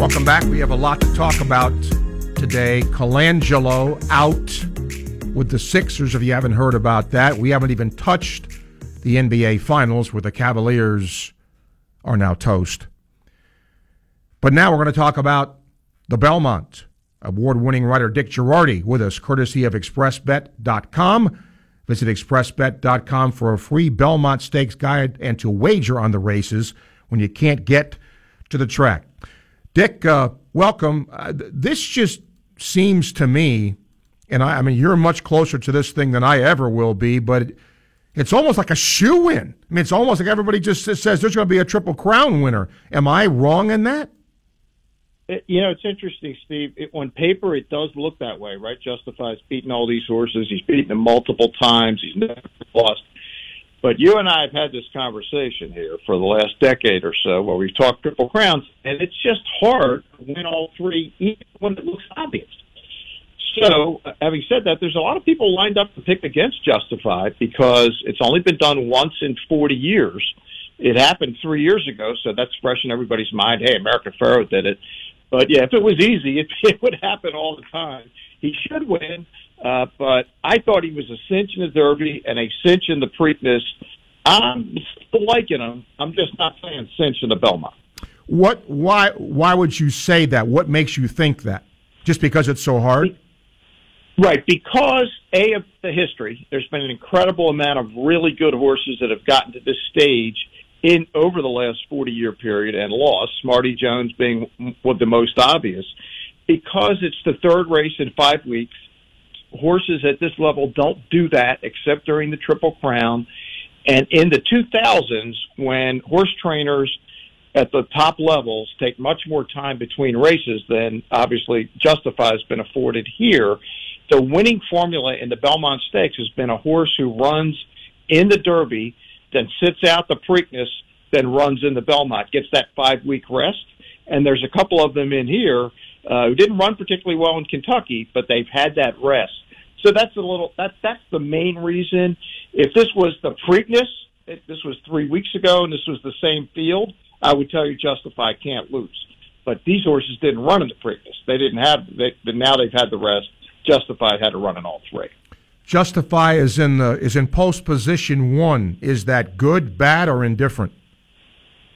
Welcome back. We have a lot to talk about today. Colangelo out with the Sixers. If you haven't heard about that, we haven't even touched the NBA Finals, where the Cavaliers are now toast. But now we're going to talk about the Belmont. Award winning writer Dick Jerardi with us, courtesy of ExpressBet.com. Visit ExpressBet.com for a free Belmont Stakes guide and to wager on the races when you can't get to the track. Dick, uh, welcome. Uh, this just seems to me, and I, I, mean, you're much closer to this thing than I ever will be, but it, it's almost like a shoe in. I mean, it's almost like everybody just says there's going to be a Triple Crown winner. Am I wrong in that? It, you know, it's interesting, Steve. It, on paper, it does look that way, right? Justify's beating all these horses. He's beaten them multiple times. He's never lost. But you and I have had this conversation here for the last decade or so where we've talked Triple Crowns, and it's just hard to win all three, even when it looks obvious. So, having said that, there's a lot of people lined up to pick against Justify because it's only been done once in 40 years. It happened three years ago, so that's fresh in everybody's mind. Hey, American Pharoah did it. But yeah, if it was easy, it, it would happen all the time. He should win, uh, but I thought he was a cinch in the Derby and a cinch in the Preakness. I'm still liking him. I'm just not saying cinch in the Belmont. What? Why? Why would you say that? What makes you think that? Just because it's so hard? Right, because a of the history. There's been an incredible amount of really good horses that have gotten to this stage in over the last 40 year period and lost. Smarty Jones being the most obvious, because it's the third race in five weeks horses at this level don't do that except during the Triple Crown. And in the 2000s, when horse trainers at the top levels take much more time between races than obviously Justify has been afforded here, the winning formula in the Belmont Stakes has been a horse who runs in the Derby, then sits out the Preakness, then runs in the Belmont, gets that five week rest. And there's a couple of them in here uh, who didn't run particularly well in Kentucky, but they've had that rest. So that's a little that's that's the main reason. If this was the Preakness, if this was three weeks ago, and this was the same field, I would tell you Justify can't lose. But these horses didn't run in the Preakness. They didn't have. They, now they've had the rest. Justify had to run in all three. Justify is in the is in post position one. Is that good, bad, or indifferent?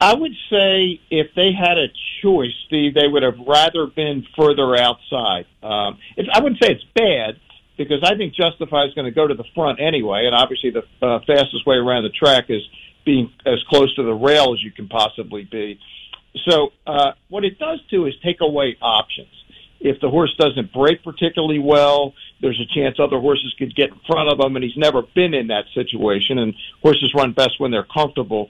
I would say if they had a choice, Steve, they would have rather been further outside. Um, if, I wouldn't say it's bad because I think Justify is going to go to the front anyway, and obviously the uh, fastest way around the track is being as close to the rail as you can possibly be. So uh, what it does too is take away options. If the horse doesn't break particularly well, there's a chance other horses could get in front of him, and he's never been in that situation. And horses run best when they're comfortable.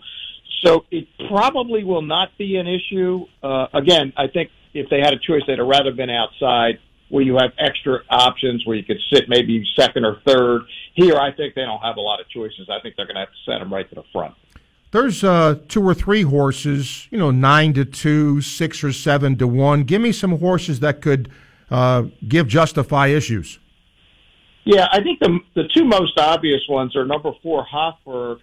So it probably will not be an issue. Uh, again, I think if they had a choice, they'd have rather been outside where you have extra options where you could sit maybe second or third. Here, I think they don't have a lot of choices. I think they're going to have to send them right to the front. There's uh, two or three horses, you know, nine to two, six or seven to one. Give me some horses that could uh, give Justify issues. Yeah, I think the the two most obvious ones are number four Hofburg,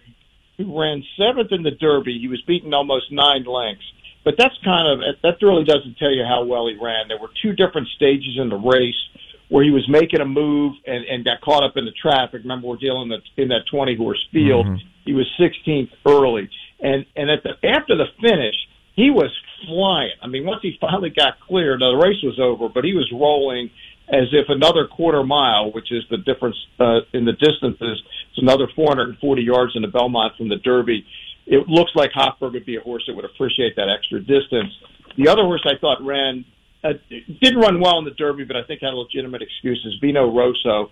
who ran seventh in the Derby. He was beaten almost nine lengths but that's kind of that really doesn't tell you how well he ran. There were two different stages in the race where he was making a move and, and got caught up in the traffic. Remember, we're dealing in, in that 20 horse field. Mm-hmm. He was 16th early, and and at the after the finish, he was flying. I mean, once he finally got clear, the race was over, but he was rolling as if another quarter mile, which is the difference uh, in the distances, it's another 440 yards in the Belmont from the Derby it looks like Hofburg would be a horse that would appreciate that extra distance. The other horse I thought ran uh, didn't run well in the Derby, but I think had a legitimate excuses. Vino Rosso.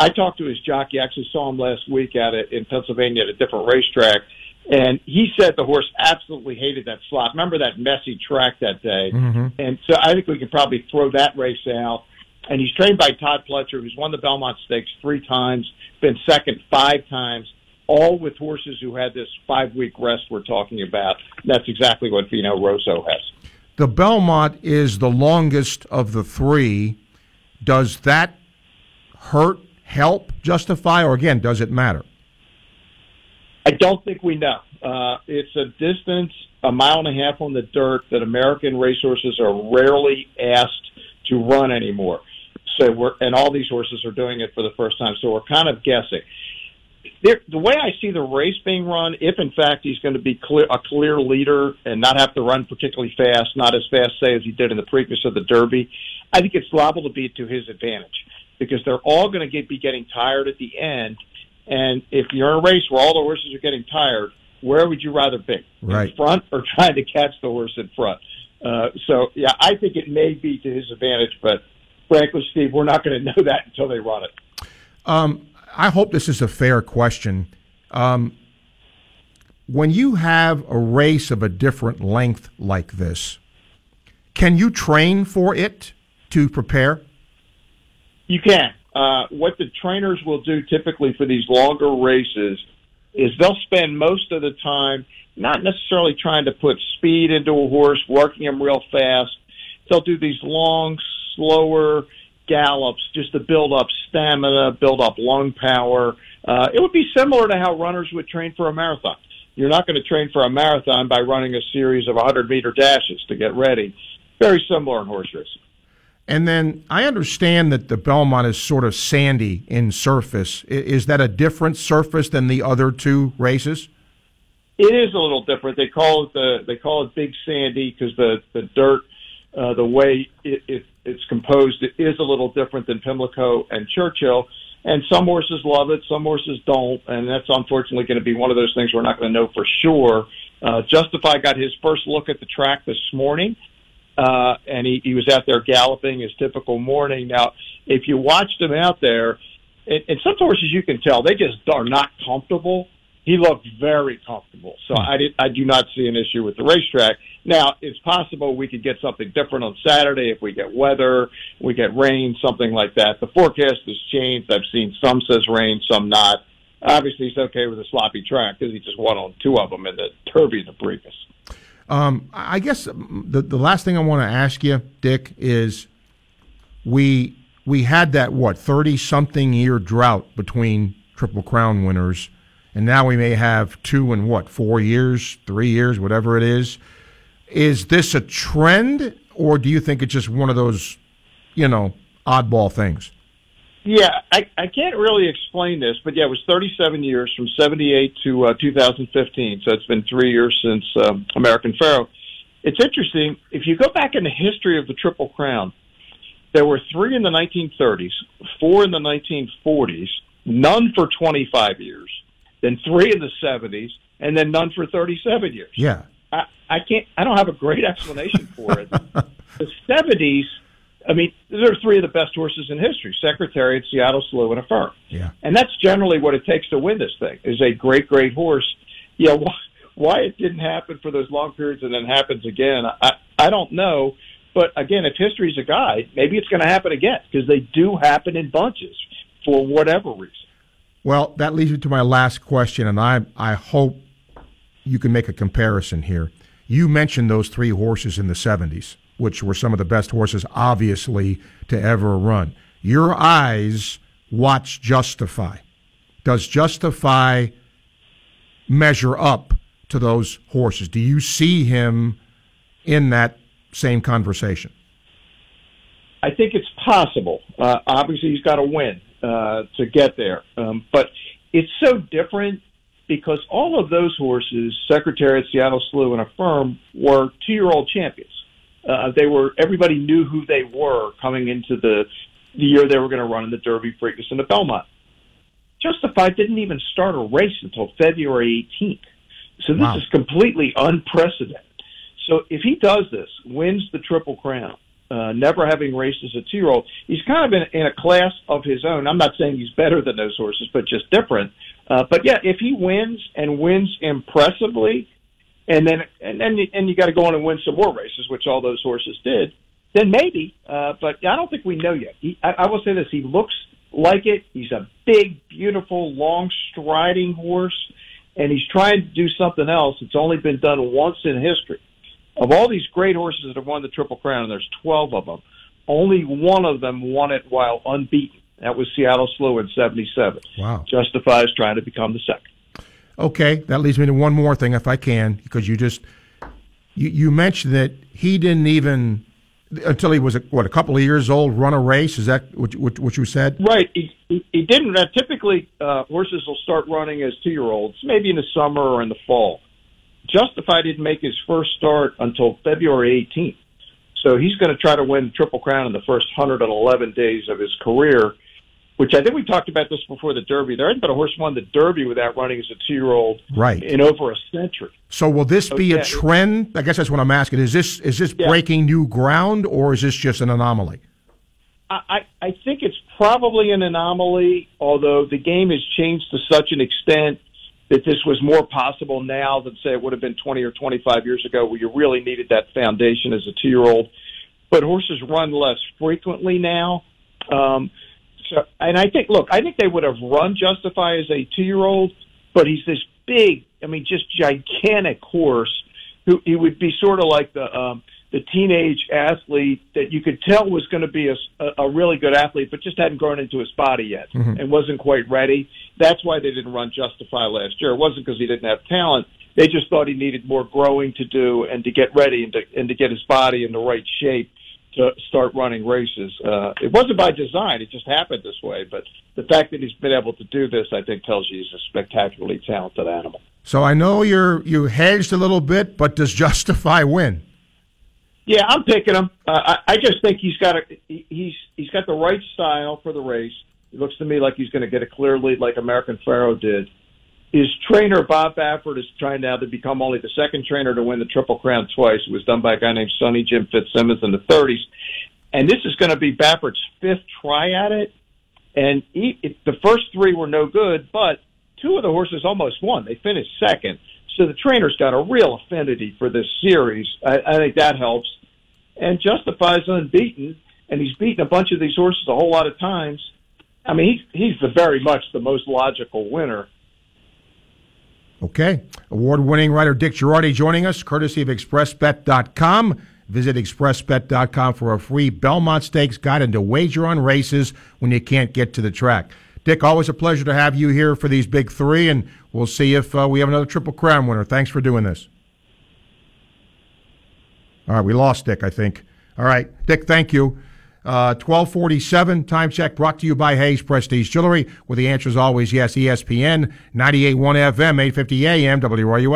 I talked to his jockey. I actually saw him last week at it in Pennsylvania at a different racetrack, and he said the horse absolutely hated that slot. Remember that messy track that day, mm-hmm. and so I think we can probably throw that race out. And he's trained by Todd Pletcher, who's won the Belmont Stakes three times, been second five times all with horses who had this five week rest we're talking about. That's exactly what Vino Rosso has. The Belmont is the longest of the three. Does that hurt, help, Justify, or again, does it matter? I don't think we know. Uh, it's a distance, a mile and a half on the dirt that American racehorses are rarely asked to run anymore. So we're, and all these horses are doing it for the first time. So we're kind of guessing. There, the way I see the race being run, if in fact he's going to be clear, a clear leader and not have to run particularly fast, not as fast, say, as he did in the Preakness of the Derby, I think it's liable to be to his advantage because they're all going to get, be getting tired at the end and if you're in a race where all the horses are getting tired, where would you rather be? Right. In front or trying to catch the horse in front? Uh, so, yeah, I think it may be to his advantage, but frankly, Steve, we're not going to know that until they run it. Um, I hope this is a fair question. Um, when you have a race of a different length like this, can you train for it to prepare? You can. Uh, what the trainers will do typically for these longer races is they'll spend most of the time not necessarily trying to put speed into a horse, working him real fast. They'll do these long, slower gallops just to build up stamina, build up lung power. Uh, it would be similar to how runners would train for a marathon. You're not going to train for a marathon by running a series of 100 meter dashes to get ready. Very similar in horse racing. And then I understand that the Belmont is sort of sandy in surface. Is that a different surface than the other two races? It is a little different. They call it the they call it Big Sandy because the the dirt, uh, the way it, it, it's composed, it is a little different than Pimlico and Churchill. And some horses love it, some horses don't, and that's unfortunately going to be one of those things we're not going to know for sure. Uh, Justify got his first look at the track this morning uh, and he, he was out there galloping his typical morning. Now, if you watched him out there, and, and some horses you can tell they just are not comfortable. He looked very comfortable, so I did. I do not see an issue with the racetrack. Now, it's possible we could get something different on Saturday if we get weather, we get rain, something like that. The forecast has changed. I've seen some says rain, some not. Obviously, he's okay with a sloppy track because he just won on two of them in the Derby and the Preakness. Um, I guess the the last thing I want to ask you, Dick, is we we had that what thirty something year drought between Triple Crown winners, and now we may have two in what four years, three years, whatever it is. Is this a trend, or do you think it's just one of those, you know, oddball things? Yeah, I, I can't really explain this, but yeah, it was 37 years from 78 to uh, 2015. So it's been three years since um, American Pharoah. It's interesting. If you go back in the history of the Triple Crown, there were three in the 1930s, four in the 1940s, none for 25 years, then three in the 70s, and then none for 37 years. Yeah. I, I can't, I don't have a great explanation for it. the 70s, I mean, there are three of the best horses in history: Secretariat, Seattle Slew, and Affirmed. Yeah, and that's generally what it takes to win this thing. Is a great, great horse. Yeah, why, why it didn't happen for those long periods and then happens again, I I don't know. But again, if history's a guide, maybe it's going to happen again because they do happen in bunches for whatever reason. Well, that leads me to my last question, and I I hope you can make a comparison here. You mentioned those three horses in the '70s which were some of the best horses, obviously, to ever run. Your eyes watch Justify. Does Justify measure up to those horses? Do you see him in that same conversation? I think it's possible. Uh, obviously, he's got to win uh, to get there. Um, but it's so different because all of those horses, Secretariat, Seattle Slew, and Affirmed, were two year old champions. Uh, they were everybody knew who they were coming into the the year they were going to run in the Derby, Preakness, and the Belmont. Justified didn't even start a race until February 18th. So this wow. is completely unprecedented. So if he does this, wins the Triple Crown, uh, never having raced as a two-year-old, he's kind of in, in a class of his own. I'm not saying he's better than those horses, but just different. Uh, but yeah, if he wins and wins impressively, and then and then and you got to go on and win some more races, which all those horses did. Then maybe, uh, but I don't think we know yet. He, I, I will say this: he looks like it. He's a big, beautiful, long striding horse, and he's trying to do something else. It's only been done once in history. Of all these great horses that have won the Triple Crown, and there's 12 of them, only one of them won it while unbeaten. That was Seattle Slew in '77. Wow! Justify's trying to become the second. Okay, that leads me to one more thing, if I can, because you just you, you mentioned that he didn't even until he was what a couple of years old run a race. Is that what, what, what you said? Right. He, he, he didn't. Uh, typically, uh, horses will start running as two year olds, maybe in the summer or in the fall. Justify didn't make his first start until February 18th. So he's going to try to win Triple Crown in the first 111 days of his career which I think we talked about this before the Derby. There hasn't been a horse won the Derby without running as a two year old right. in over a century. So will this be a trend? I guess that's what I'm asking. Is this is this yeah. breaking new ground or is this just an anomaly? I, I think it's probably an anomaly, although the game has changed to such an extent that this was more possible now than say it would have been 20 or 25 years ago where you really needed that foundation as a two year old. But horses run less frequently now. Um, so, and I think, look, I think they would have run Justify as a two-year-old, but he's this big, I mean, just gigantic horse. Who he would be sort of like the um, the teenage athlete that you could tell was going to be a, a really good athlete, but just hadn't grown into his body yet mm-hmm. and wasn't quite ready. That's why they didn't run Justify last year. It wasn't because he didn't have talent. They just thought he needed more growing to do and to get ready and to, and to get his body in the right shape to start running races. Uh, it wasn't by design; it just happened this way. But the fact that he's been able to do this, I think, tells you he's a spectacularly talented animal. So I know you're you hedged a little bit, but does Justify win? Yeah, I'm picking him. Uh, I, I just think he's got a he's he's got the right style for the race. It looks to me like he's going to get a clear lead, like American Pharoah did his trainer Bob Baffert is trying now to become only the second trainer to win the Triple Crown twice. It was done by a guy named Sunny Jim Fitzsimmons in the 30s, and this is going to be Baffert's fifth try at it. And he, it, the first three were no good, but two of the horses almost won. They finished second, so the trainer's got a real affinity for this series. I, I think that helps. And Justify's unbeaten, and he's beaten a bunch of these horses a whole lot of times. I mean, he's he's the very much the most logical winner Okay. Award winning writer Dick Jerardi joining us, courtesy of ExpressBet.com. Visit ExpressBet.com for a free Belmont Stakes guide and to wager on races when you can't get to the track. Dick, always a pleasure to have you here for these big three, and we'll see if uh, we have another Triple Crown winner. Thanks for doing this. All right, we lost Dick, I think. All right, Dick, thank you. Uh, 1247 time check brought to you by Hayes Prestige Jewelry, where the answer is always yes, ESPN, 98.1 FM, 850 AM, WRUF.